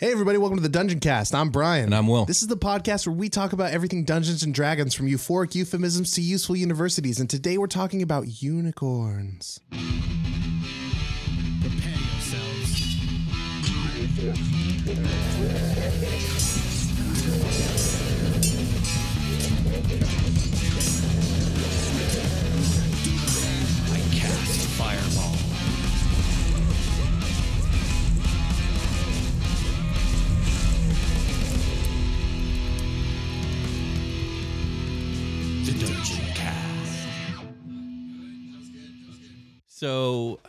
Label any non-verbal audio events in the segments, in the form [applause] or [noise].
Hey everybody, welcome to the Dungeoncast. I'm Brian. And I'm Will. This is the podcast where we talk about everything Dungeons and Dragons from euphoric euphemisms to useful universities. And today we're talking about unicorns. Prepare yourselves. So,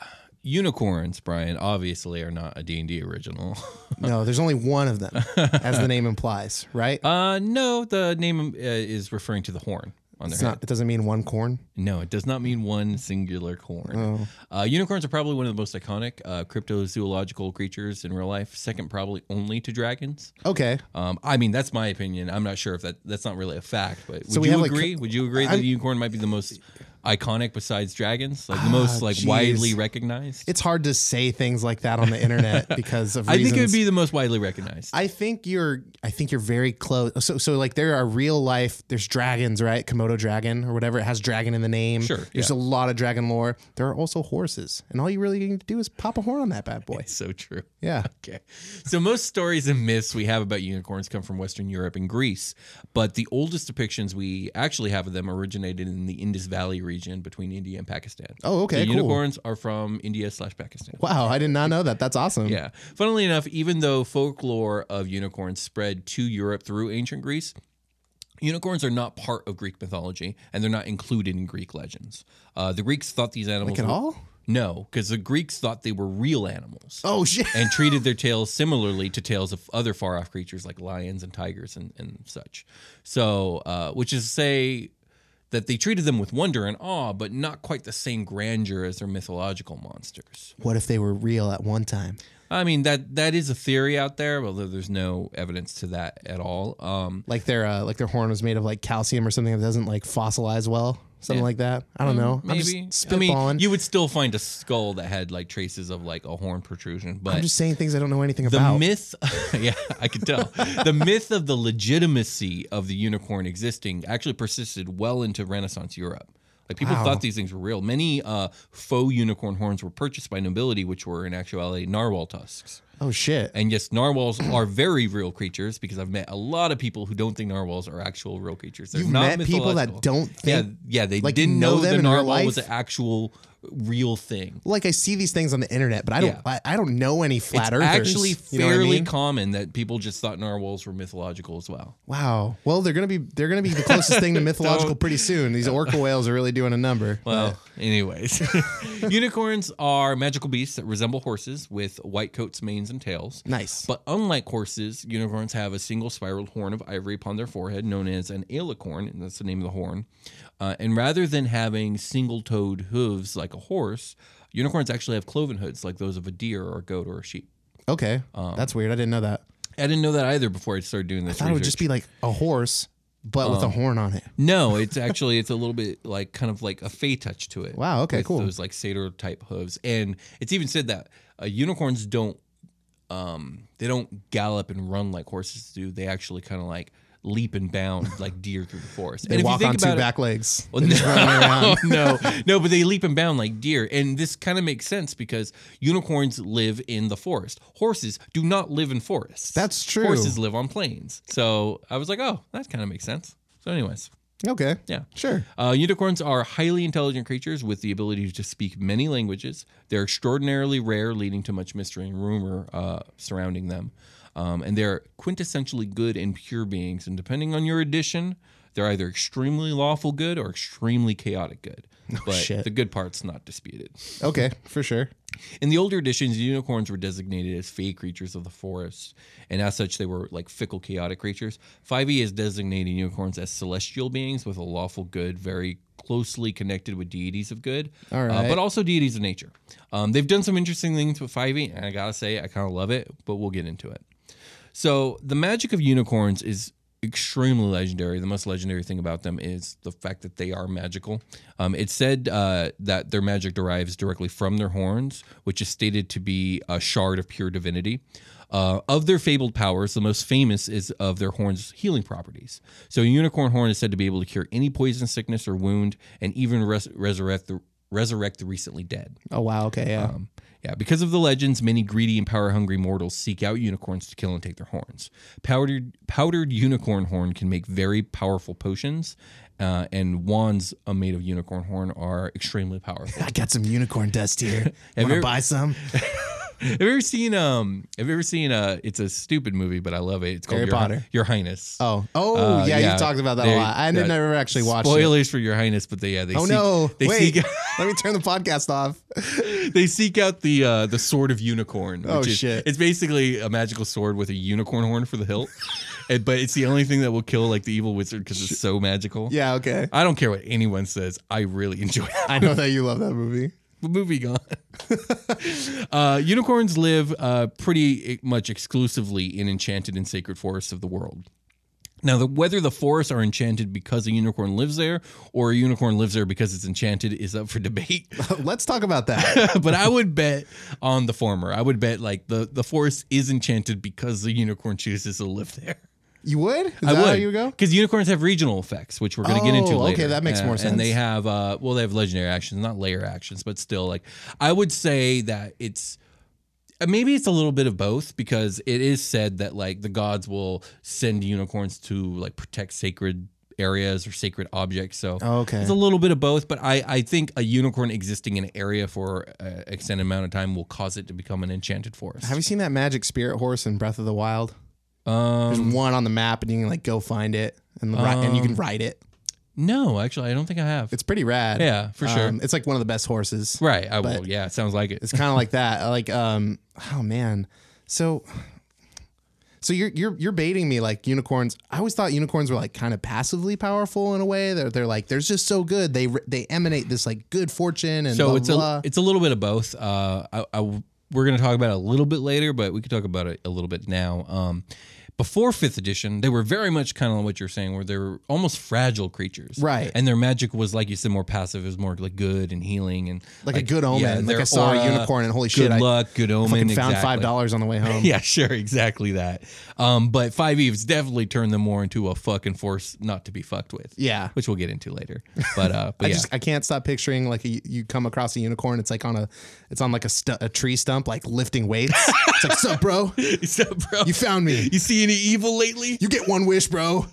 unicorns, Brian, obviously are not a D&D original. [laughs] No, there's only one of them, as the name implies, right? [laughs] uh, no, the name uh, is referring to the horn on their It's head. not. It doesn't mean one corn. No, it does not mean one singular horn. Oh. Uh, unicorns are probably one of the most iconic uh, cryptozoological creatures in real life. Second, probably only to dragons. Okay. Um, I mean, that's my opinion. I'm not sure if that that's not really a fact, but would So you have, like, agree? would you agree that I'm- the unicorn might be the most iconic besides dragons, like the Ah, most like jeez. widely recognized? It's hard to say things like that on the internet [laughs] because of I reasons. think it would be the most widely recognized. I think you're. I think you're very close. So, so like there are real life. There's dragons, right? Komodo dragon or whatever. It has dragon in the name. Sure, There's yeah. a lot of dragon lore. There are also horses, and all you really need to do is pop a horn on that bad boy. so true. Yeah. [laughs] Okay. So most stories and myths we have about unicorns come from Western Europe and Greece, but the oldest depictions we actually have of them originated in the Indus Valley region between India and Pakistan. Oh, okay, The cool. unicorns are from India slash Pakistan. Wow, I did not know that. That's awesome. Yeah. Funnily enough, even though folklore of unicorns spread to Europe through ancient Greece, unicorns are not part of Greek mythology and they're not included in Greek legends. Uh, the Greeks thought these animals Like at were- all? No, because the Greeks thought they were real animals Oh shit. and treated their tales similarly to tales of other far off creatures like lions and tigers and, and such. So, uh, which is to say that they treated them with wonder and awe, but not quite the same grandeur as their mythological monsters. What if they were real at one time? I mean that that is a theory out there, although there's no evidence to that at all. Um, Like their uh, like their horn was made of like calcium or something that doesn't like fossilize well, something Yeah. like that. I don't know. maybe I'm just I mean, you would still find a skull that had like traces of like a horn protrusion, but I'm just saying things I don't know anything about. the about. myth [laughs] yeah i can tell the myth of the legitimacy of the unicorn existing actually persisted well into renaissance europe like people Wow. thought these things were real many uh, faux unicorn horns were purchased by nobility which were in actuality narwhal tusks oh shit. and yes narwhals are very real creatures because i've met a lot of people who don't think narwhals are actual real creatures They're You've not met people that don't yeah think yeah they like, didn't know know, them the narwhal was an actual real thing like I see these things on the internet, but I don't. Yeah. I, I don't know any flat it's earthers. actually You know I fairly mean? common that people just thought narwhals were mythological as well Wow. Well, they're gonna be they're gonna be the closest thing to [laughs] mythological pretty soon. These [laughs] orca whales are really doing a number. Well, anyways, [laughs] unicorns are magical beasts that resemble horses with white coats, manes, and tails. Nice. But unlike horses, unicorns have a single spiraled horn of ivory upon their forehead, known as an alicorn, and that's the name of the horn. Uh, and rather than having single toed hooves like a horse, unicorns actually have cloven hooves like those of a deer or a goat or a sheep. okay, Um, that's weird. I didn't know that. I didn't know that either before I started doing this. I thought it would just be like a horse but with a horn on it. No, it's actually it's a little bit like kind of like a fey touch to it. Wow, okay, cool. Those like satyr type hooves, and it's even said that uh, unicorns don't um they don't gallop and run like horses do. They actually kind of like leap and bound [laughs] like deer through the forest. They and walk on two it- back legs. [laughs] well, run around. [laughs] no, no, but they leap and bound like deer, and this kind of makes sense because unicorns live in the forest. Horses do not live in forests. That's true. Horses live on plains. So I was like, oh, that kind of makes sense. So, anyways, Okay. yeah. Sure. Uh, unicorns are highly intelligent creatures with the ability to speak many languages. They're extraordinarily rare, leading to much mystery and rumor uh, surrounding them. Um, and they're quintessentially good and pure beings. And depending on your edition, they're either extremely lawful good or extremely chaotic good. [laughs] But shit. the good part's not disputed. Okay, for sure. In the older editions, unicorns were designated as fey creatures of the forest, and as such, they were like fickle, chaotic creatures. 5e is designating unicorns as celestial beings with a lawful good, very closely connected with deities of good, All uh, but also deities of nature. Um, they've done some interesting things with 5e, and I gotta say, I kind of love it, but we'll get into it. So, the magic of unicorns is extremely legendary. The most legendary thing about them is the fact that they are magical. Um, it's said uh, that their magic derives directly from their horns, which is stated to be a shard of pure divinity. Uh, of their fabled powers, the most famous is of their horns' healing properties. So, a unicorn horn is said to be able to cure any poison, sickness, or wound, and even res- resurrect the resurrect the recently dead. Oh wow. Okay. Yeah. Um, yeah, because of the legends, many greedy and power hungry mortals seek out unicorns to kill and take their horns. Powdered powdered unicorn horn can make very powerful potions, uh, and wands uh, made of unicorn horn are extremely powerful. [laughs] I got some unicorn dust here. [laughs] Want to buy some? [laughs] [laughs] have you ever seen um? Have you ever seen uh? It's a stupid movie, but I love it. It's called Harry Your, Potter. Your Highness. Oh. Oh Uh, yeah, yeah, you talked about that a lot. I uh, never actually watched it. Spoilers for Your Highness, but they yeah they Oh seek, no! they Wait, seek [laughs] [laughs] let me turn the podcast off. they seek out the uh, the sword of unicorn. Which Oh, is, shit. It's basically a magical sword with a unicorn horn for the hilt, and, but it's the only thing that will kill like the evil wizard because it's so magical. Yeah. Okay. I don't care what anyone says. I really enjoy it. I know that you love that movie. Moving on. [laughs] uh, unicorns live uh, pretty much exclusively in enchanted and sacred forests of the world. Now, the, whether the forests are enchanted because a unicorn lives there or a unicorn lives there because it's enchanted is up for debate. [laughs] Let's talk about that. [laughs] but I would bet on the former. I would bet like the the forest is enchanted because the unicorn chooses to live there. You would? Is I would. you go? because unicorns have regional effects, which we're going to get into Oh, later. okay, that makes more And they have uh, well, they have legendary actions, not lair actions, but still, like I would say that it's. uh, Maybe it's a little bit of both because it is said that like the gods will send unicorns to like protect sacred areas or sacred objects. So Okay. it's a little bit of both, but I, I think a unicorn existing in an area for an extended amount of time will cause it to become an enchanted forest. Have you seen that magic spirit horse in Breath of the Wild? There's um, one on the map, and you can like go find it, and ri- and you can ride it. no, actually, I don't think I have. It's pretty rad. Yeah, for sure. Um, it's like one of the best horses. right. I will. but- Yeah, it sounds like it. It's kind of like [laughs] that. Like, um, oh man, so. So you're you're you're baiting me like unicorns. I always thought unicorns were like kind of passively powerful in a way. They're they're like they're just so good. They they emanate this like good fortune and so blah, it's blah, a it's a little bit of both. Uh, I, I we're gonna talk about it a little bit later, but we could talk about it a little bit now. Um, before fifth edition, they were very much kind of like what you're saying, where they were almost fragile creatures, Right. And their magic was, like you said, more passive. It was more like good and healing and Like a good omen. Like I saw a unicorn and holy good shit, I luck, good omen. fucking found exactly. five dollars on the way [laughs] home. Yeah, sure, exactly that. Um, but 5e definitely turned them more into a fucking force not to be fucked with. Yeah. which we'll get into later. But uh, [laughs] but I yeah, just I can't stop picturing like a, you come across a unicorn. It's like on a it's on like a, stu- a tree stump, like lifting weights. it's like, sup, bro? [laughs] so, bro, You found me. you see any evil lately? You get one wish, bro.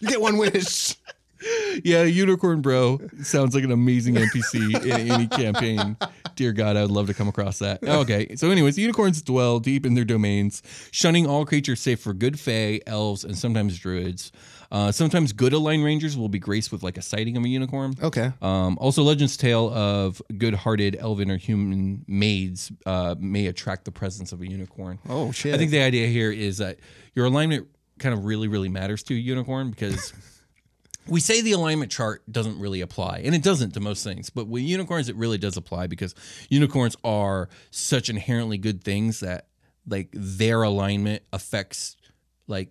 You get one wish. [laughs] Yeah, Unicorn Bro sounds like an amazing NPC in any campaign. Dear God, I would love to come across that. Okay, so anyways, unicorns dwell deep in their domains, shunning all creatures save for good fae, elves, and sometimes druids. Uh, sometimes good aligned rangers will be graced with like a sighting of a unicorn. Okay. Um, also, legends tale of good-hearted elven or human maids uh, may attract the presence of a unicorn. Oh shit. I think the idea here is that your alignment kind of really, really matters to a unicorn because [laughs] we say the alignment chart doesn't really apply, and it doesn't to most things. But with unicorns, it really does apply because unicorns are such inherently good things that like their alignment affects like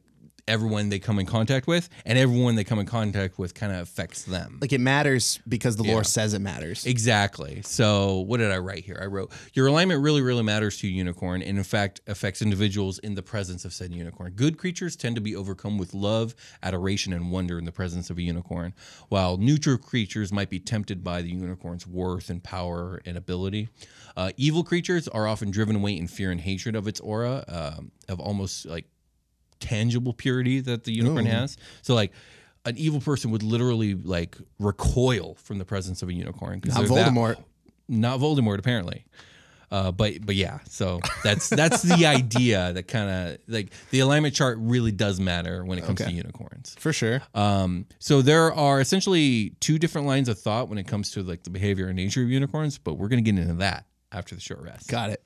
everyone they come in contact with, and everyone they come in contact with kind of affects them. Like it matters because the Yeah. lore says it matters. Exactly. So, what did I write here? I wrote, Your alignment really, really matters to a unicorn and, in fact, affects individuals in the presence of said unicorn. Good creatures tend to be overcome with love, adoration, and wonder in the presence of a unicorn, while neutral creatures might be tempted by the unicorn's worth and power and ability. Uh, evil creatures are often driven away in fear and hatred of its aura, um, of almost like tangible purity that the unicorn has. So, like, an evil person would literally like recoil from the presence of a unicorn. Not they're that- Voldemort. not Voldemort, apparently. Uh, but but yeah, so that's that's the [laughs] idea that kind of like the alignment chart really does matter when it comes to unicorns. For sure. Um, so there are essentially two different lines of thought when it comes to like the behavior and nature of unicorns, but we're gonna get into that after the short rest. Got it.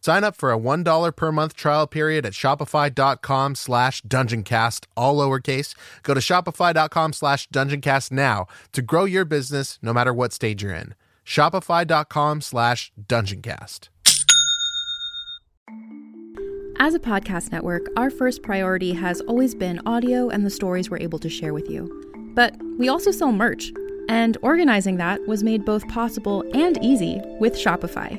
Sign up for a $1 per month trial period at shopify.com slash dungeoncast, all lowercase. Go to shopify.com slash dungeoncast now to grow your business no matter what stage you're in. Shopify.com slash dungeoncast. As a podcast network, our first priority has always been audio and the stories we're able to share with you. But we also sell merch, and organizing that was made both possible and easy with Shopify.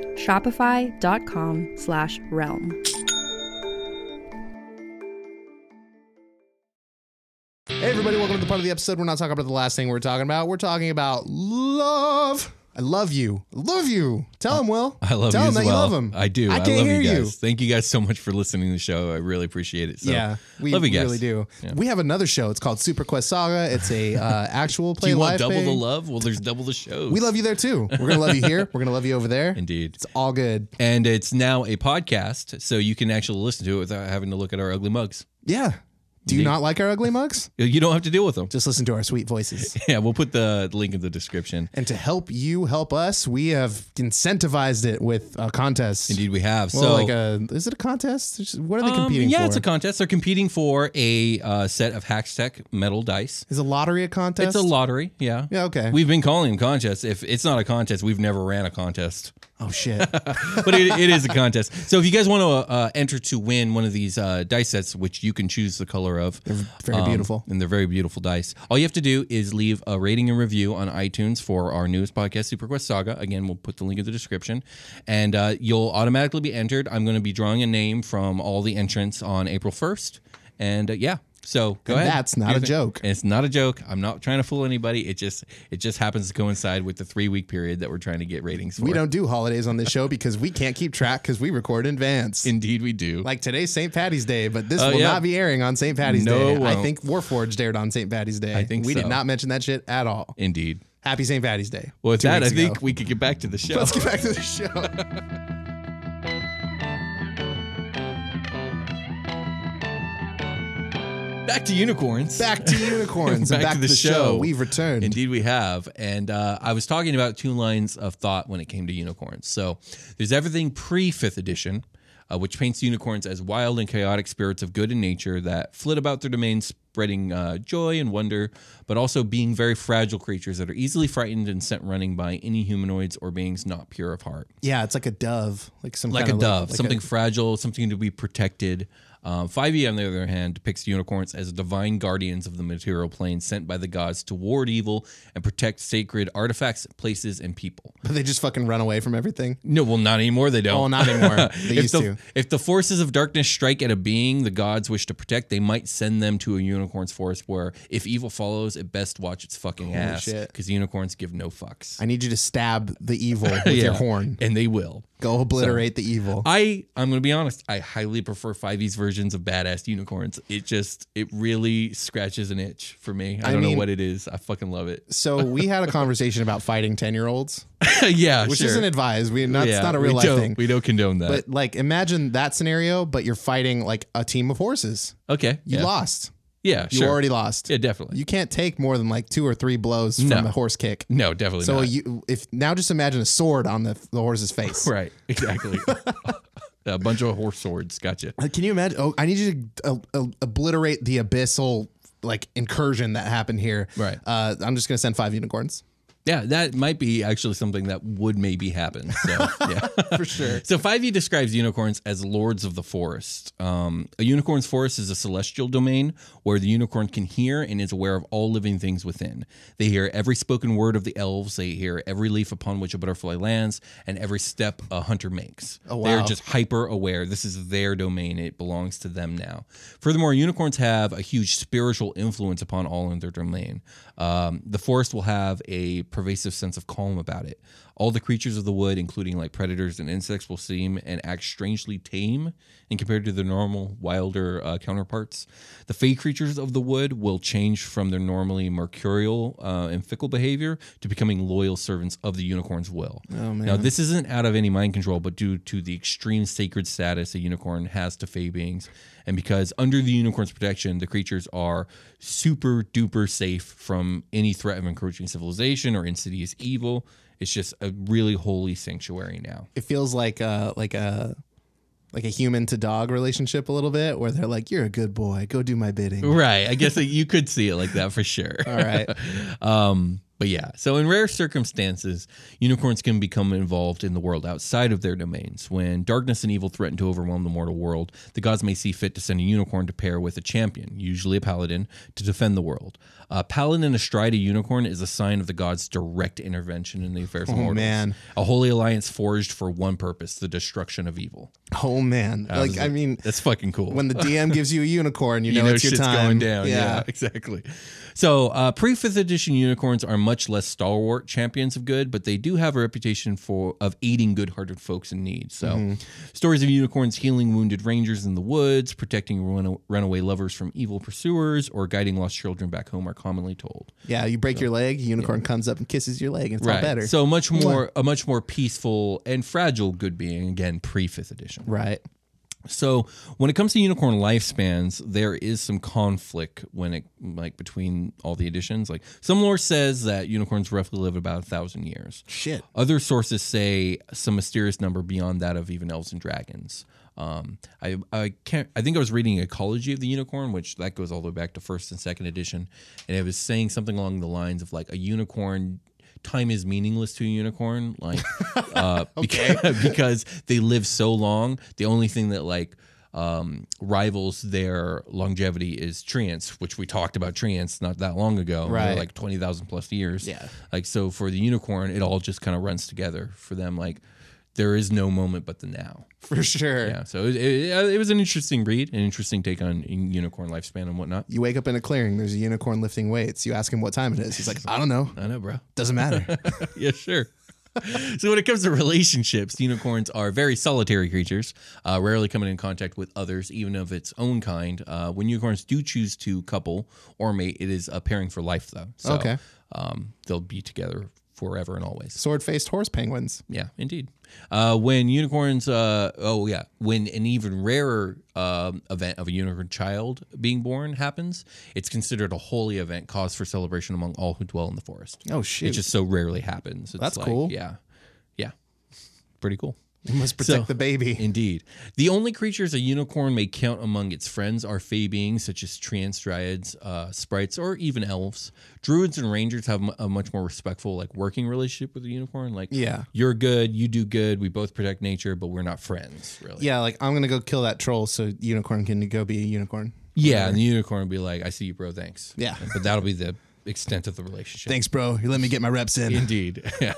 Shopify.com slash realm. Hey, everybody, welcome to the part of the episode. We're not talking about the last thing we're talking about. We're talking about love. I love you. Love you. Tell him, Will. I love Tell you him as that well. you love him. I do. I I, love you you. guys. Thank you guys so much for listening to the show. I really appreciate it. So, yeah, we love you guys. really do. Yeah. We have another show. It's called Superquest Saga. It's a uh, [laughs] actual play Do you want double thing. the love? Well, there's double the shows. We love you there too. We're gonna love you here. We're gonna love you over there. [laughs] Indeed. It's all good. And it's now a podcast, so you can actually listen to it without having to look at our ugly mugs. Yeah. Do you not like our ugly mugs? You don't have to deal with them. Just listen to our sweet voices. [laughs] Yeah, we'll put the link in the description. And to help you help us, we have incentivized it with a contest. Indeed, we have. Well, so, like a is it a contest? What are they um, competing yeah, for? it's a contest. They're competing for a uh, set of Hackstech metal dice. is a lottery a contest? It's a lottery. Yeah. Yeah, okay. We've been calling them contests. If it's not a contest, we've never ran a contest. Oh shit. [laughs] but it, it is a contest. So if you guys want to uh, enter to win one of these uh, dice sets, which you can choose the color of, they're very beautiful. and they're very beautiful dice. All you have to do is leave a rating and review on iTunes for our newest podcast, Superquest Saga. Again, we'll put the link in the description, and uh, you'll automatically be entered. I'm going to be drawing a name from all the entrants on April 1st, and uh, yeah. So go And ahead. that's not a thing. joke. It's not a joke. I'm not trying to fool anybody. It just it just happens to coincide with the three week period that we're trying to get ratings for. we don't do holidays on this show because we can't keep track because we record in advance. Indeed, we do. like today's St. Patty's Day, but this Oh, will yeah. not be airing on St. Patty's No, Day. it I won't. think Warforged aired on St. Patty's Day. I think we so. did not mention that shit at all. Indeed. Happy St. Patty's Day. Well, with that, I weeks think we could get back to the show. Let's get back to the show. [laughs] back to unicorns. back to [laughs] unicorns. and back, to the, show. We've returned. Indeed, we have. And uh, I was talking about two lines of thought when it came to unicorns. So there's everything pre fifth edition, uh, which paints unicorns as wild and chaotic spirits of good in nature that flit about their domains, spreading uh, joy and wonder, but also being very fragile creatures that are easily frightened and sent running by any humanoids or beings not pure of heart. Yeah, it's like a dove, like some like a dove, like something a- fragile, something to be protected. Um, 5e, on the other hand, depicts unicorns as divine guardians of the material plane sent by the gods to ward evil and protect sacred artifacts, places, and people. but [laughs] they just fucking run away from everything. No, well, not anymore. They don't. Oh, not anymore. [laughs] They if, used the, to. if the forces of darkness strike at a being the gods wish to protect, they might send them to a unicorn's forest where, if evil follows, it best watch its fucking ass because unicorns give no fucks. I need you to stab the evil [laughs] with your horn. and they will. Go obliterate the evil. I I'm gonna be honest. I highly prefer 5e's versions of badass unicorns. It just it really scratches an itch for me. I, I don't mean- know what it is. I fucking love it. so we had a [laughs] conversation about fighting ten year olds, [laughs] yeah, which sure. isn't advised. We not, Yeah, it's not a real life thing. We don't condone that. But like, imagine that scenario, but you're fighting like a team of horses. okay, You yeah, lost. yeah, You sure. already lost. yeah, definitely. You can't take more than like two or three blows from a horse kick. no, definitely So not. you, if now just imagine a sword on the the horse's face. [laughs] right, exactly. A bunch of horse swords. Gotcha. Uh, Can you imagine? Oh, I need you to uh, uh, obliterate the abyssal like incursion that happened here. Right. Uh, I'm just gonna send five unicorns. Yeah, that might be actually something that would maybe happen. So [laughs] yeah, for sure. So 5e describes unicorns as lords of the forest. Um, a unicorn's forest is a celestial domain where the unicorn can hear and is aware of all living things within. They hear every spoken word of the elves. They hear every leaf upon which a butterfly lands and every step a hunter makes. Oh, wow. They're just hyper aware. This is their domain. It belongs to them now. Furthermore, unicorns have a huge spiritual influence upon all in their domain. Um, the forest will have a pervasive sense of calm about it. All the creatures of the wood, including like predators and insects, will seem and act strangely tame and compared to their normal, wilder uh, counterparts. The fey creatures of the wood will change from their normally mercurial uh, and fickle behavior to becoming loyal servants of the unicorn's will. Oh. Now, this isn't out of any mind control, but due to the extreme sacred status a unicorn has to fey beings. And because under the unicorn's protection, the creatures are super duper safe from any threat of encroaching civilization or insidious evil. It's just a really holy sanctuary now. It feels like a like a like a human to dog relationship a little bit, where they're like, "You're a good boy. Go do my bidding." Right. I guess you could see it like that for sure. All right. [laughs] Um, but yeah, so in rare circumstances, unicorns can become involved in the world outside of their domains. When darkness and evil threaten to overwhelm the mortal world, the gods may see fit to send a unicorn to pair with a champion, usually a paladin, to defend the world. A paladin astride a unicorn is a sign of the gods' direct intervention in the affairs of Oh, mortals. man. A holy alliance forged for one purpose: the destruction of evil. Oh man, like I mean, That's fucking cool when the DM gives you a unicorn, you [laughs] know, it's your time. going down. Yeah, [laughs] exactly. So, uh, pre fifth edition unicorns are much less stalwart champions of good, but they do have a reputation for of aiding good-hearted folks in need. So, Mm-hmm. stories of unicorns healing wounded rangers in the woods, protecting run- runaway lovers from evil pursuers, or guiding lost children back home are commonly told. Yeah, you break your leg, a unicorn comes up and kisses your leg, and it's all better. So much more a much more peaceful and fragile good being again pre fifth edition. right. So when it comes to unicorn lifespans, there is some conflict when it like between all the editions. Like some lore says that unicorns roughly live about a thousand years. Shit. Other sources say some mysterious number beyond that of even elves and dragons. Um, I I can't. I think I was reading Ecology of the Unicorn, which that goes all the way back to first and second edition, and it was saying something along the lines of like a unicorn. Time is meaningless to a unicorn, like [laughs] uh, because, [laughs] because they live so long. The only thing that like um, rivals their longevity is treants, which we talked about treants not that long ago. Right. like twenty thousand plus years. Yeah. Like so for the unicorn, it all just kind of runs together for them. Like there is no moment but the now. [laughs] For sure. Yeah. So it, it, it was an interesting read, an interesting take on unicorn lifespan and whatnot. You wake up in a clearing, there's a unicorn lifting weights. You ask him what time it is. He's like, I don't know. I know, bro. Doesn't matter. [laughs] yeah, sure. so when it comes to relationships, unicorns are very solitary creatures, uh, rarely coming in contact with others, even of its own kind. Uh, when unicorns do choose to couple or mate, it is a pairing for life, though. So, Okay. Um, they'll be together forever and always. Sword faced horse penguins. Yeah, indeed. Uh, when unicorns, uh, oh yeah, when an even rarer um, event of a unicorn child being born happens, it's considered a holy event, cause for celebration among all who dwell in the forest. Oh, shit! It just so rarely happens. It's That's like, cool. Yeah, yeah, pretty cool. You must protect So- the baby. [laughs] Indeed. The only creatures a unicorn may count among its friends are fey beings such as treants dryads, uh, sprites, or even elves. Druids and rangers have a much more respectful, like working relationship with the unicorn. Like, Yeah. you're good, you do good, we both protect nature, but we're not friends, really. Yeah, like I'm gonna go kill that troll so unicorn can go be a unicorn. Yeah, and the unicorn will be like, I see you, bro, thanks. Yeah. But that'll be the extent of the relationship. Thanks, bro. You let me get my reps in. Indeed. [laughs] Yeah.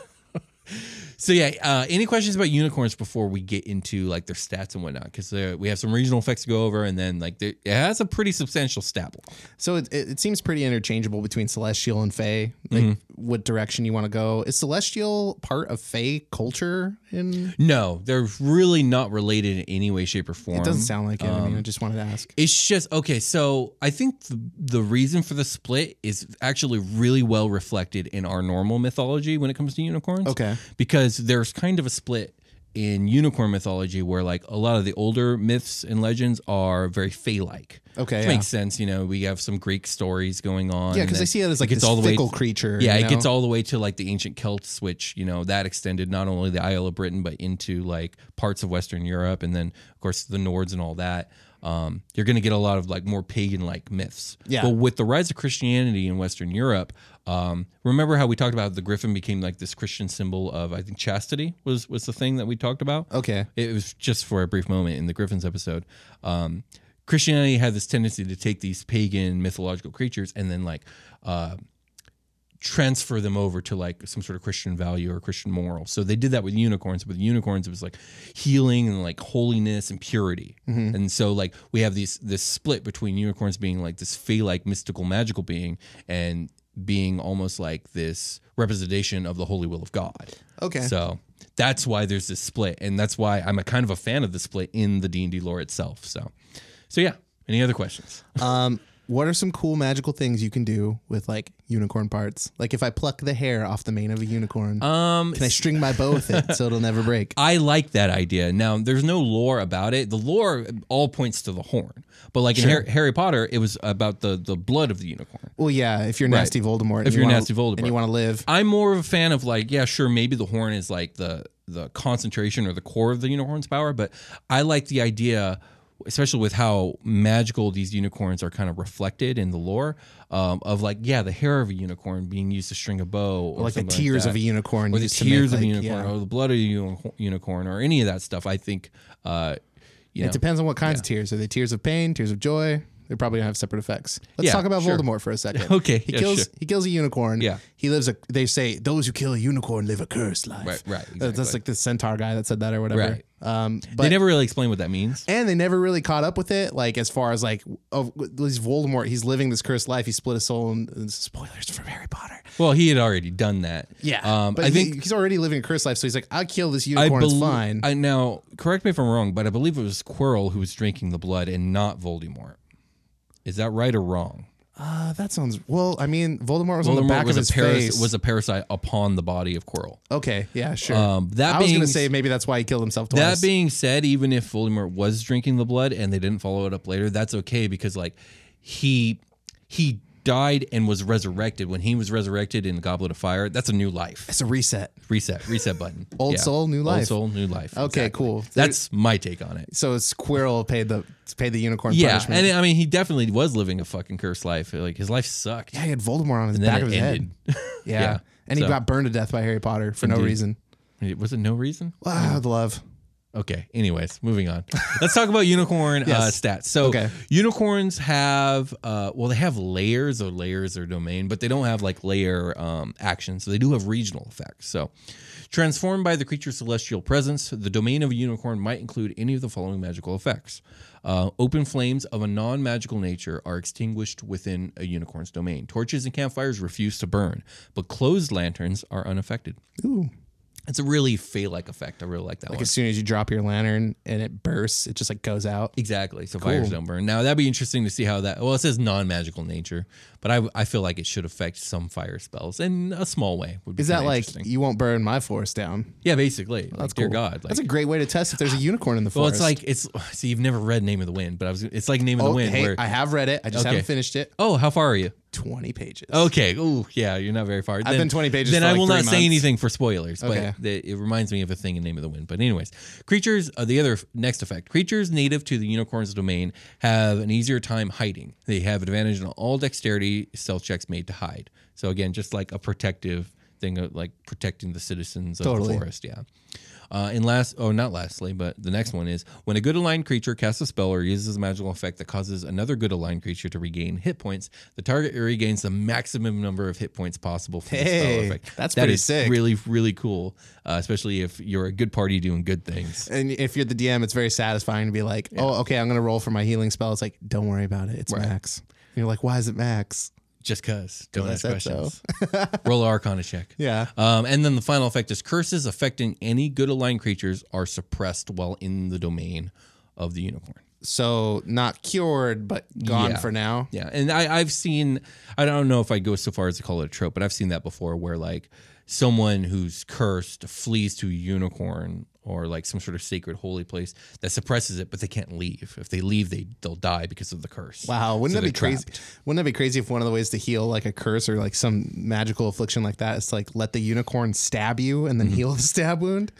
So yeah, uh, any questions about unicorns before we get into like their stats and whatnot? Because we have some regional effects to go over, and then like there- it has a pretty substantial stat block. So it, it, it seems pretty interchangeable between celestial and fey. Like Mm-hmm. what direction you want to go. Is celestial part of fey culture? In No, they're really not related in any way, shape, or form. it doesn't sound like it. I Um, mean, I just wanted to ask. It's just okay. So I think the, the reason for the split is actually really well reflected in our normal mythology when it comes to unicorns. Okay. Because there's kind of a split in unicorn mythology where like a lot of the older myths and legends are very fey-like. Okay, which yeah. makes sense. You know, we have some Greek stories going on. Yeah, because I see it as like gets this all the way fickle creature. yeah, it gets all the way to like the ancient Celts, which you know that extended not only the Isle of Britain but into like parts of Western Europe, and then of course the Nords and all that. Um, you're going to get a lot of like more pagan-like myths. Yeah. But with the rise of Christianity in Western Europe, um, remember how we talked about the griffin became like this Christian symbol of I think chastity was was the thing that we talked about. Okay. It was just for a brief moment in the Griffins episode. Um, Christianity had this tendency to take these pagan mythological creatures and then like uh, transfer them over to like some sort of Christian value or Christian moral. So they did that with unicorns. With unicorns, it was like healing and like holiness and purity. And so like we have these this split between unicorns being like this fey-like mystical magical being and being almost like this representation of the holy will of God. Okay. So that's why there's this split, and that's why I'm a kind of a fan of the split in the D and D lore itself. So, so yeah. Any other questions? Um, what are some cool magical things you can do with like unicorn parts? Like if I pluck the hair off the mane of a unicorn, Um, can I string my bow with it so it'll never break? [laughs] I like that idea. Now, there's no lore about it. The lore all points to the horn, but like in Harry, Harry Potter, it was about the the blood of the unicorn. Well, yeah, if you're Right. nasty Voldemort, If you you're wanna- nasty Voldemort. and you want to live, I'm more of a fan of like, yeah, sure, maybe the horn is like the the concentration or the core of the unicorn's power, but I like the idea, especially with how magical these unicorns are kind of reflected in the lore, um, of like, yeah, the hair of a unicorn being used to string a bow, or, like the tears that. of a unicorn, or the to make, tears of a unicorn, yeah. or the blood of a unicorn, or any of that stuff. I think, uh, you know, It depends on what kinds yeah. of tears. Are they tears of pain, tears of joy? They're probably gonna have separate effects. Let's Yeah, talk about sure. Voldemort for a second. [laughs] Okay, he yeah, kills sure. he kills a unicorn. Yeah. he lives a. They say those who kill a unicorn live a cursed life. Right, right, That- That's like the centaur guy that said that or whatever. Right. Um, but they never really explain what that means. and they never really caught up with it. Like as far as like of these Voldemort, he's living this cursed life. He split his soul. And, and spoilers from Harry Potter. Well, he had already done that. um, but I he- think he's already living a cursed life. So he's like, I'll kill this I unicorn. it's fine. I now correct me if I'm wrong, but I believe it was Quirrell who was drinking the blood and not Voldemort. Is that right or wrong? Uh, that sounds well. I mean, Voldemort was on the back of a his paras- face. was a parasite upon the body of Quirrell. okay, yeah, sure. Um, that I was being gonna say maybe that's why he killed himself twice. That being said, even if Voldemort was drinking the blood and they didn't follow it up later, that's okay because like he he died and was resurrected. When he was resurrected in the Goblet of Fire, that's a new life. it's a reset. Reset, reset button. [laughs] Old soul, new life. Old soul, new life. Okay, cool. That's my take on it. So Quirrell paid the paid the unicorn Yeah, punishment. and I mean, he definitely was living a fucking cursed life. Like his life sucked. yeah, he had Voldemort on his back of his ended. head. [laughs] Yeah. [laughs] Yeah, and he got burned to death by Harry Potter for no Indeed. reason. Was it no reason? Wow, the love. Okay. Anyways, moving on. [laughs] Let's talk about unicorn uh, stats. So Okay. unicorns have, uh, well, they have lairs or lairs or domain, but they don't have like lair um, actions. So they do have regional effects. So transformed by the creature's celestial presence, the domain of a unicorn might include any of the following magical effects. Uh, open flames of a non-magical nature are extinguished within a unicorn's domain. Torches and campfires refuse to burn, but closed lanterns are unaffected. Ooh. It's a really fey-like effect. I really like that Like one. as soon as you drop your lantern and it bursts, it just like goes out. Exactly. So fires don't burn. Now that'd be interesting to see how that. Well, it says non-magical nature, but I I feel like it should affect some fire spells in a small way. Would be Is that kinda like interesting. you won't burn my forest down? yeah, basically. Like, That's dear cool. God. Like, That's a great way to test if there's a [sighs] unicorn in the forest. well, forest. it's like it's. [sighs] See, you've never read Name of the Wind, but I was. It's like Name of oh, the Wind. hey, where I have read it. I just Okay. haven't finished it. oh, how far are you? 20 pages. Okay. Oh, yeah. You're not very far. I've been 20 pages Then I like will not say anything for spoilers. But Okay. the, it reminds me of a thing in Name of the Wind. But anyways, creatures. Uh, the other next effect: creatures native to the unicorn's domain have an easier time hiding. They have advantage on all dexterity stealth checks made to hide. So again, just like a protective thing, of like protecting the citizens of Totally. the forest. Yeah. Uh, and last, oh, not lastly, but the next one is when a good aligned creature casts a spell or uses a magical effect that causes another good aligned creature to regain hit points, the target regains the maximum number of hit points possible for the spell effect. that's That pretty is sick. Really, really cool, uh, especially if you're a good party doing good things. And if you're the DM, it's very satisfying to be like, oh, okay, I'm going to roll for my healing spell. It's like, don't worry about it. It's Right. max. And you're like, why is it max? Just cause. Don't ask said so. questions. [laughs] Roll a Arcana check. Yeah. Um, and then the final effect is curses affecting any good aligned creatures are suppressed while in the domain of the unicorn. So not cured, but gone Yeah. for now. Yeah, and I, I've seen. I don't know if I go so far as to call it a trope, but I've seen that before, where like someone who's cursed flees to a unicorn or like some sort of sacred holy place that suppresses it, but they can't leave. If they leave, they they'll die because of the curse. Wow, wouldn't So that be crazy? trapped. Wouldn't that be crazy if one of the ways to heal like a curse or like some magical affliction like that is to like let the unicorn stab you and then Mm-hmm. heal the [laughs] stab wound?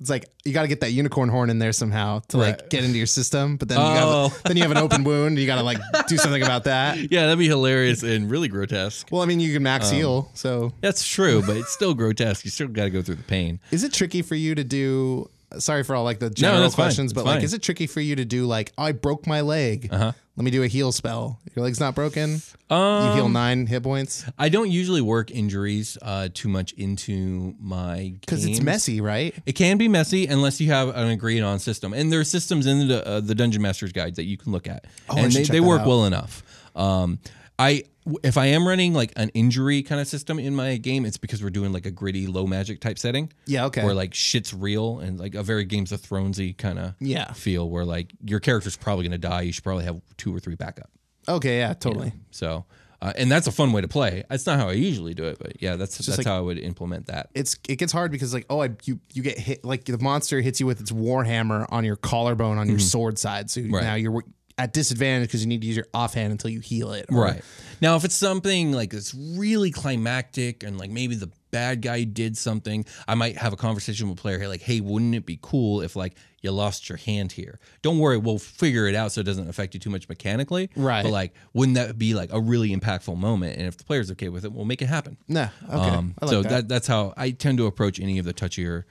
It's like you got to get that unicorn horn in there somehow to like get into your system, but then you Oh. have then you have an open wound. You got to like do something about that. [laughs] Yeah, that'd be hilarious and really grotesque. Well, I mean, you can max Um, heal. So That's true, but it's still grotesque. You still got to go through the pain. is it tricky for you to do? Sorry for all like the general that's fine. questions, but It's like, fine. is it tricky for you to do like oh, I broke my leg? Uh-huh. Let me do a heal spell. Your leg's not broken. Um you Um, heal nine hit points I don't usually work injuries uh, too much into my because it's games. messy, right? It can be messy unless you have an agreed on system, and there are systems in the uh, the Dungeon Master's Guide that you can look at, Oh, I and should they, check they that work out. well enough. Um, I if I am running like an injury kind of system in my game, it's because we're doing like a gritty low magic type setting. Yeah, okay. Where like shit's real and like a very Games of Thronesy kind of Yeah. feel where like your character's probably gonna die. You should probably have two or three backup. Okay, yeah, totally. So. Uh, and that's a fun way to play. That's not how I usually do it, but yeah, that's that's like- how I would implement that. It's it gets hard because like oh I you you get hit like the monster hits you with its warhammer on your collarbone on your sword side, so Mm-hmm. Right. now you're at disadvantage because you need to use your offhand until you heal it. or- Right. Now, if it's something like it's really climactic and like maybe the bad guy did something, I might have a conversation with a player here, like, hey, wouldn't it be cool if like you lost your hand here? Don't worry, we'll figure it out so it doesn't affect you too much mechanically. Right. But like, wouldn't that be like a really impactful moment? And if the player's okay with it, we'll make it happen. Nah. Okay. Um, I like so that. that. that's how I tend to approach any of the touchier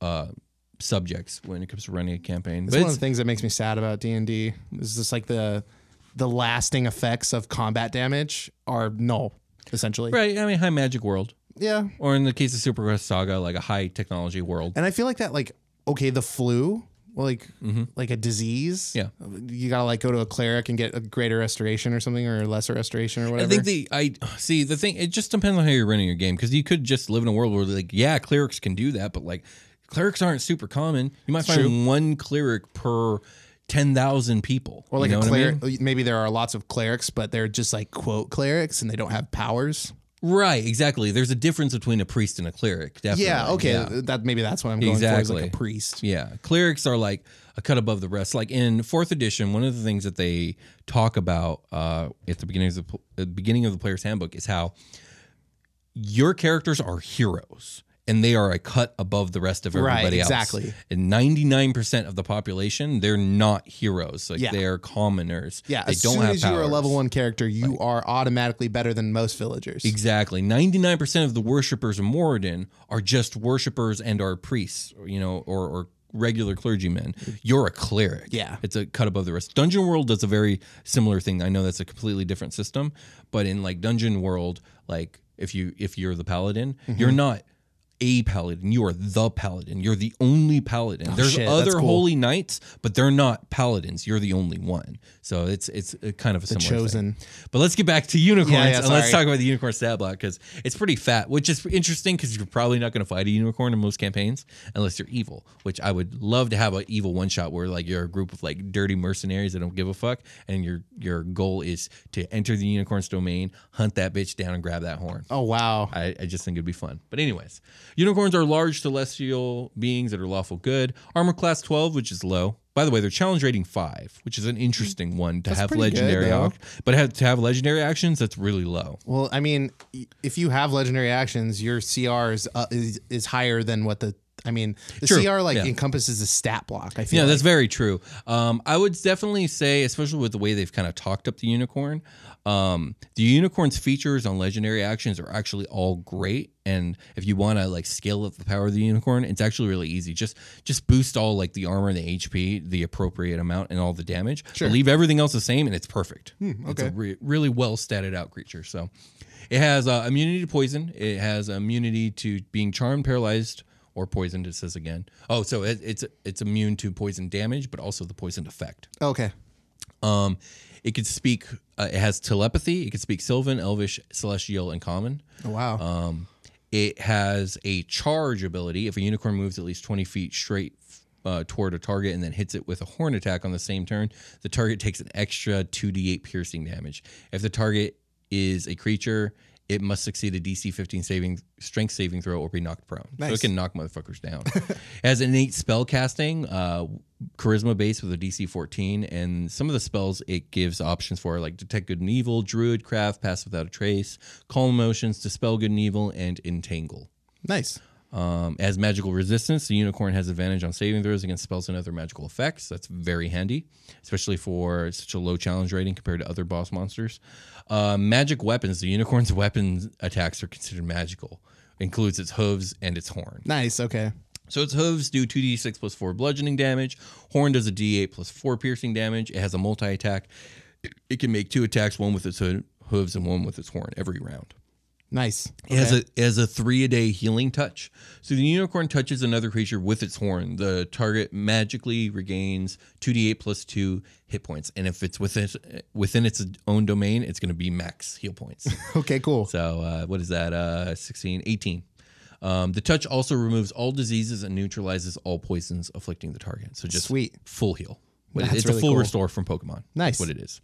uh, subjects when it comes to running a campaign. It's But one of the things that makes me sad about D and D is just like the the lasting effects of combat damage are null, essentially. right. I mean, high magic world, Yeah. or in the case of Superquest Saga, like a high technology world. And I feel like that like okay, the flu, like like a disease. Mm-hmm. Yeah. You gotta like go to a cleric and get a greater restoration or something or a lesser restoration or whatever. I think the I see the thing. It just depends on how you're running your game because you could just live in a world where like yeah, clerics can do that, but like clerics aren't super common. You might find True. one cleric per ten thousand people. Or like you know a what I cleric. mean? Maybe there are lots of clerics, but they're just like quote clerics and they don't have powers. Right, exactly. There's a difference between a priest and a cleric. Definitely. Yeah. Okay. Yeah. That maybe that's what I'm going for. Like a priest. Yeah, clerics are like a cut above the rest. Like in fourth edition, one of the things that they talk about uh, at the beginning of the uh, beginning of the player's handbook is how your characters are heroes and they are a cut above the rest of Right, everybody else. exactly. And ninety nine percent of the population, they're not heroes. Like Yeah. they are commoners. Yeah. they as don't soon have as you're a level one character, you are automatically better than most villagers. Exactly. 99% of the worshippers of Moradin are just worshippers and are priests, you know, or, or regular clergymen. You're a cleric. Yeah. It's a cut above the rest. Dungeon World does a very similar thing. I know that's a completely different system, but in like Dungeon World, like if you if you're the paladin, Mm-hmm. you're not a paladin. You are the paladin. You're the only paladin. Oh, There's Oh, shit, other cool. holy knights, but they're not paladins. You're the only one. So it's it's uh, kind of a similar thing. chosen. But let's get back to unicorns Yeah, yeah, and let's talk about the unicorn stat block because it's pretty fat, which is interesting because you're probably not going to fight a unicorn in most campaigns unless you're evil. Which I would love to have an evil one shot where like you're a group of like dirty mercenaries that don't give a fuck, and your your goal is to enter the unicorn's domain, hunt that bitch down, and grab that horn. Oh wow. I, I just think it'd be fun. But anyways, unicorns are large celestial beings that are lawful good. Armor class 12, which is low. By the way, they're challenge rating five, which is an interesting one to That's have good, legendary, though. but have, to have legendary actions, that's really low. Well, I mean, if you have legendary actions, your CR is uh, is, is higher than what the. I mean, the True, CR like yeah. encompasses a stat block. I feel. Yeah, like. that's very true. Um, I would definitely say, especially with the way they've kind of talked up the unicorn, um, the unicorn's features on legendary actions are actually all great. And if you want to like scale up the power of the unicorn, it's actually really easy. Just just boost all like the armor and the HP, the appropriate amount, and all the damage. Sure. But leave everything else the same, and it's perfect. It's a okay. re- really well statted out creature. So it has uh, immunity to poison. It has immunity to being charmed, paralyzed, or poisoned. It says again. Oh, so it, it's it's immune to poison damage, but also the poison effect. okay. Um, it could speak. Uh, it has telepathy. It could speak Sylvan, Elvish, Celestial, and Common. Oh, wow. Um, it has a charge ability. If a unicorn moves at least 20 feet straight uh, toward a target and then hits it with a horn attack on the same turn, the target takes an extra 2d8 piercing damage. If the target is a creature, it must succeed a DC 15 saving strength saving throw or be knocked prone. So it can knock motherfuckers down. [laughs] it has innate spell casting, uh, charisma base with a DC 14, and some of the spells it gives options for like detect good and evil, Druidcraft, pass without a trace, calm emotions, dispel good and evil, and entangle. nice. Um, as magical resistance, the unicorn has advantage on saving throws against spells and other magical effects. That's very handy, especially for such a low challenge rating compared to other boss monsters. Uh, magic weapons. The unicorn's [laughs] weapons attacks are considered magical. Includes its hooves and its horn. Nice. Okay. So its hooves do 2d6 plus 4 bludgeoning damage. Horn does a d8 plus 4 piercing damage. It has a multi attack. It can make two attacks, one with its hooves and one with its horn every round. Nice. It has a it has a three a day healing touch. So the unicorn touches another creature with its horn. The target magically regains two d eight plus two hit points, and if it's within within its own domain, it's going to be max heal points. [laughs] Okay. Cool. so uh, what is that? Uh, 16, 18. Um, the touch also removes all diseases and neutralizes all poisons afflicting the target. So just Sweet. full heal. That's it's really a full cool. restore from Pokemon. Nice. That's what it is.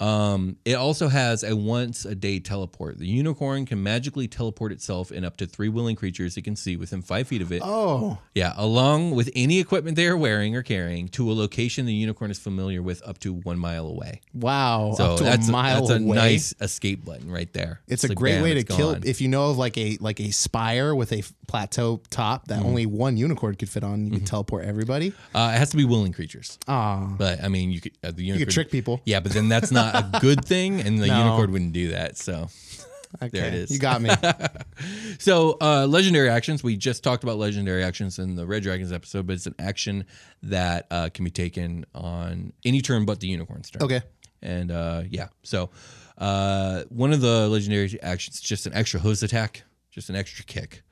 Um, it also has a once a day teleport. The unicorn can magically teleport itself and up to three willing creatures it can see within five feet of it. Oh. Yeah, along with any equipment they are wearing or carrying to a location the unicorn is familiar with up to one mile away. Wow. So Up to that's a mile that's a away. nice escape button right there. It's a like, great bam, way to kill. gone. If you know of like a like a spire with a plateau top that Mm-hmm. only one unicorn could fit on, you can teleport everybody. uh, it has to be willing creatures. Ah. But I mean, you could uh, the unicorn could trick people. Yeah, but then that's not a good thing, and the No. unicorn wouldn't do that. So [laughs] Okay. There it is. You got me. [laughs] So, uh, legendary actions. We just talked about legendary actions in the Red Dragons episode, but it's an action that uh, can be taken on any turn but the unicorn's turn. Okay. And uh, yeah, so uh, one of the legendary actions is just an extra hose attack, just an extra kick.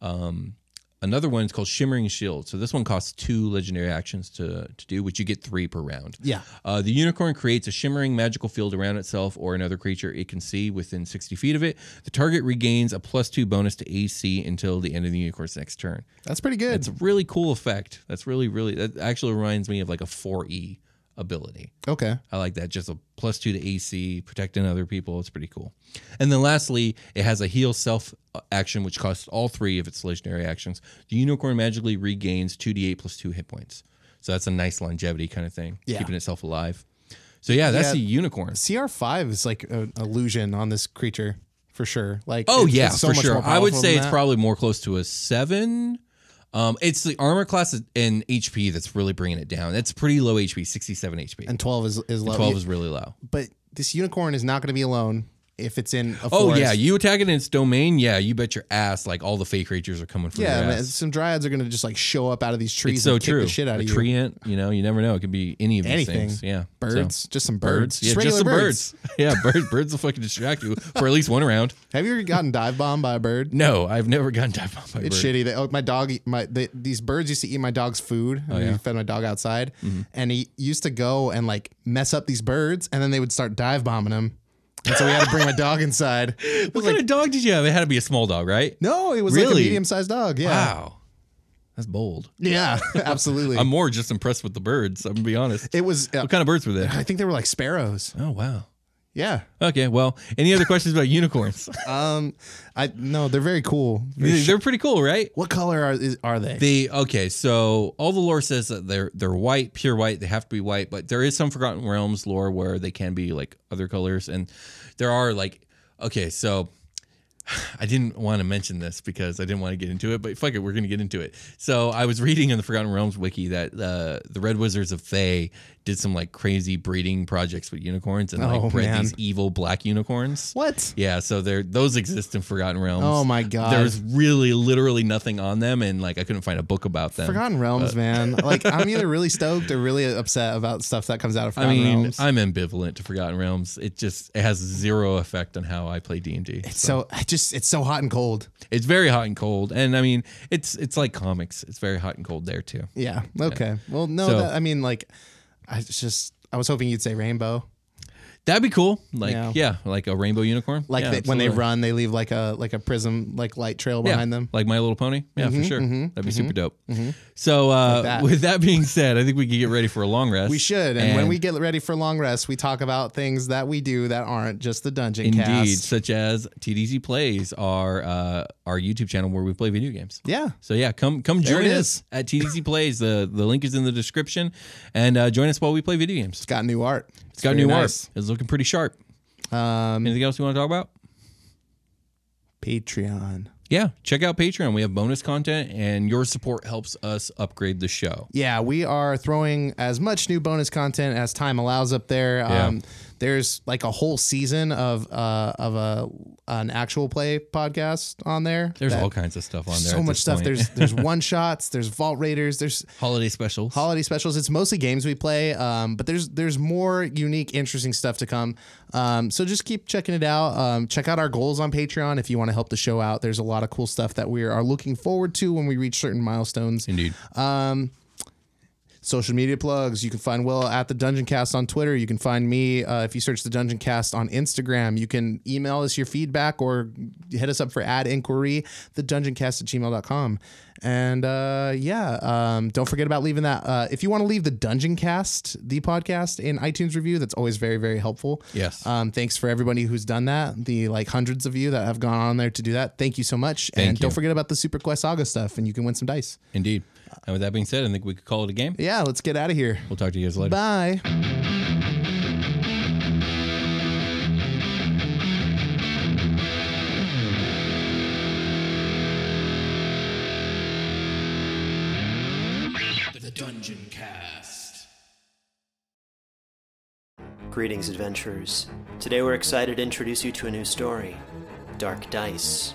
Um, another one is called Shimmering Shield. So this one costs two legendary actions to, to do, which you get three per round. Yeah. Uh, the unicorn creates a shimmering magical field around itself or another creature it can see within 60 feet of it. The target regains a plus two bonus to AC until the end of the unicorn's next turn. That's pretty good. It's a really cool effect. That's really, really, that actually reminds me of like a 4E ability. Okay. I like that. Just a plus two to AC, protecting other people. It's pretty cool. And then lastly, it has a heal self uh, action, which costs all three of its legendary actions. The unicorn magically regains 2d8 plus two hit points. So that's a nice longevity kind of thing, Yeah. keeping itself alive. So yeah, that's Yeah. the unicorn. CR5 is like an illusion on this creature for sure. Like, Oh yeah, so for much sure. I would say it's that. probably more close to a seven. Um, it's the armor class and HP that's really bringing it down. It's pretty low HP, 67 HP. and 12 is is low. 12 is really low. but this unicorn is not going to be alone if it's in a Oh yeah, you attack it in its domain. Yeah, you bet your ass. Like all the fake creatures are coming for yeah. your man, some dryads are going to just like show up out of these trees It's so and kick true. the shit out a of you. tree ant, you know, you never know. It could be any of these Anything. things. Yeah, Birds, So, just some birds, birds. Yeah, just regular some birds. [laughs] yeah, birds. Birds will fucking distract you for at least one round. Have you ever gotten dive bombed by a bird? No, I've never gotten dive bombed by a bird. It's bird. shitty. They, oh, my dog, my they, these birds used to eat my dog's food. Oh, yeah? Mm-hmm. Fed my dog outside, and he used to go and like mess up these birds, and then they would start dive bombing them. And so we had to bring my dog inside. [laughs] What kind of dog did you have? It had to be a small dog, right? No, it was like a medium sized dog. Yeah, Wow, that's bold. yeah, [laughs] [laughs] absolutely. I'm more just impressed with the birds. I'm gonna be honest. it was. Uh, what kind of birds were they? I think they were like sparrows. Oh wow. Yeah. Okay. Well, any other questions about unicorns? [laughs] Um, I no, they're very cool. They're pretty cool, right? What color are is, are they? They okay, so all the lore says that they're they're white, pure white. They have to be white, but there is some Forgotten Realms lore where they can be like other colors, and there are like okay, so [sighs] I didn't want to mention this because I didn't want to get into it, but fuck it, we're gonna get into it. So I was reading in the Forgotten Realms wiki that uh, the Red Wizards of Thay did some like crazy breeding projects with unicorns and like Oh, bred man. these evil black unicorns. what? Yeah, so there those exist in Forgotten Realms. Oh my God. There's really literally nothing on them, and like I couldn't find a book about them. Forgotten Realms, man. [laughs] Like I'm either really stoked or really upset about stuff that comes out of I Forgotten mean, Realms. I'm ambivalent to Forgotten Realms. It just it has zero effect on how I play D and D. so I just it's so hot and cold. It's very hot and cold, and I mean, it's it's like comics. It's very hot and cold there too. Yeah. Okay. Well, no, So- that, I mean, like, I was just I was hoping you'd say rainbow. That'd be cool. Like Yeah. yeah, like a rainbow unicorn. Like Yeah, they, when they absolutely. run, they leave like a like a prism like light trail Yeah, behind them. like My Little Pony. Yeah, for sure. That'd be super dope. mm-hmm. So, uh, that. with that being said, I think we could get ready for a long rest. We should, and, when we get ready for long rest, we talk about things that we do that aren't just the dungeon Indeed, cast. such as TDZ Plays, our uh, our YouTube channel where we play video games. Yeah. So yeah, come come There join it us is. at TDZ [laughs] Plays. the The link is in the description, and uh, join us while we play video games. It's got new art. It's got very new nice. art. It's looking pretty sharp. Um, Anything else you want to talk about? Patreon. Yeah, check out Patreon. We have bonus content, and your support helps us upgrade the show. Yeah, we are throwing as much new bonus content as time allows up there. Yeah. Um, there's like a whole season of uh, of a an actual play podcast on there. There's all kinds of stuff on there. so much stuff. point. There's there's [laughs] one shots. There's vault raiders. There's holiday specials. holiday specials. It's mostly games we play, um, but there's there's more unique, interesting stuff to come. Um, so just keep checking it out. Um, check out our goals on Patreon if you want to help the show out. There's a lot of cool stuff that we are looking forward to when we reach certain milestones. Indeed. Um, social media plugs. You can find Will at the Dungeoncast on Twitter. You can find me uh, if you search the Dungeoncast on Instagram. You can email us your feedback or hit us up for ad inquiry, the dungeoncast at gmail.com. And uh, yeah, um, don't forget about leaving that. Uh, if you want to leave the Dungeoncast, the podcast, in iTunes review, that's always very, very helpful. Yes. Um, thanks for everybody who's done that. The like hundreds of you that have gone on there to do that. Thank you so much. Thank and you. don't forget about the Superquest Saga stuff, and you can win some dice. Indeed. And with that being said, I think we could call it a game. Yeah, let's get out of here. We'll talk to you guys later. Bye. The Dungeon Cast. Greetings, adventurers. Today we're excited to introduce you to a new story Dark Dice,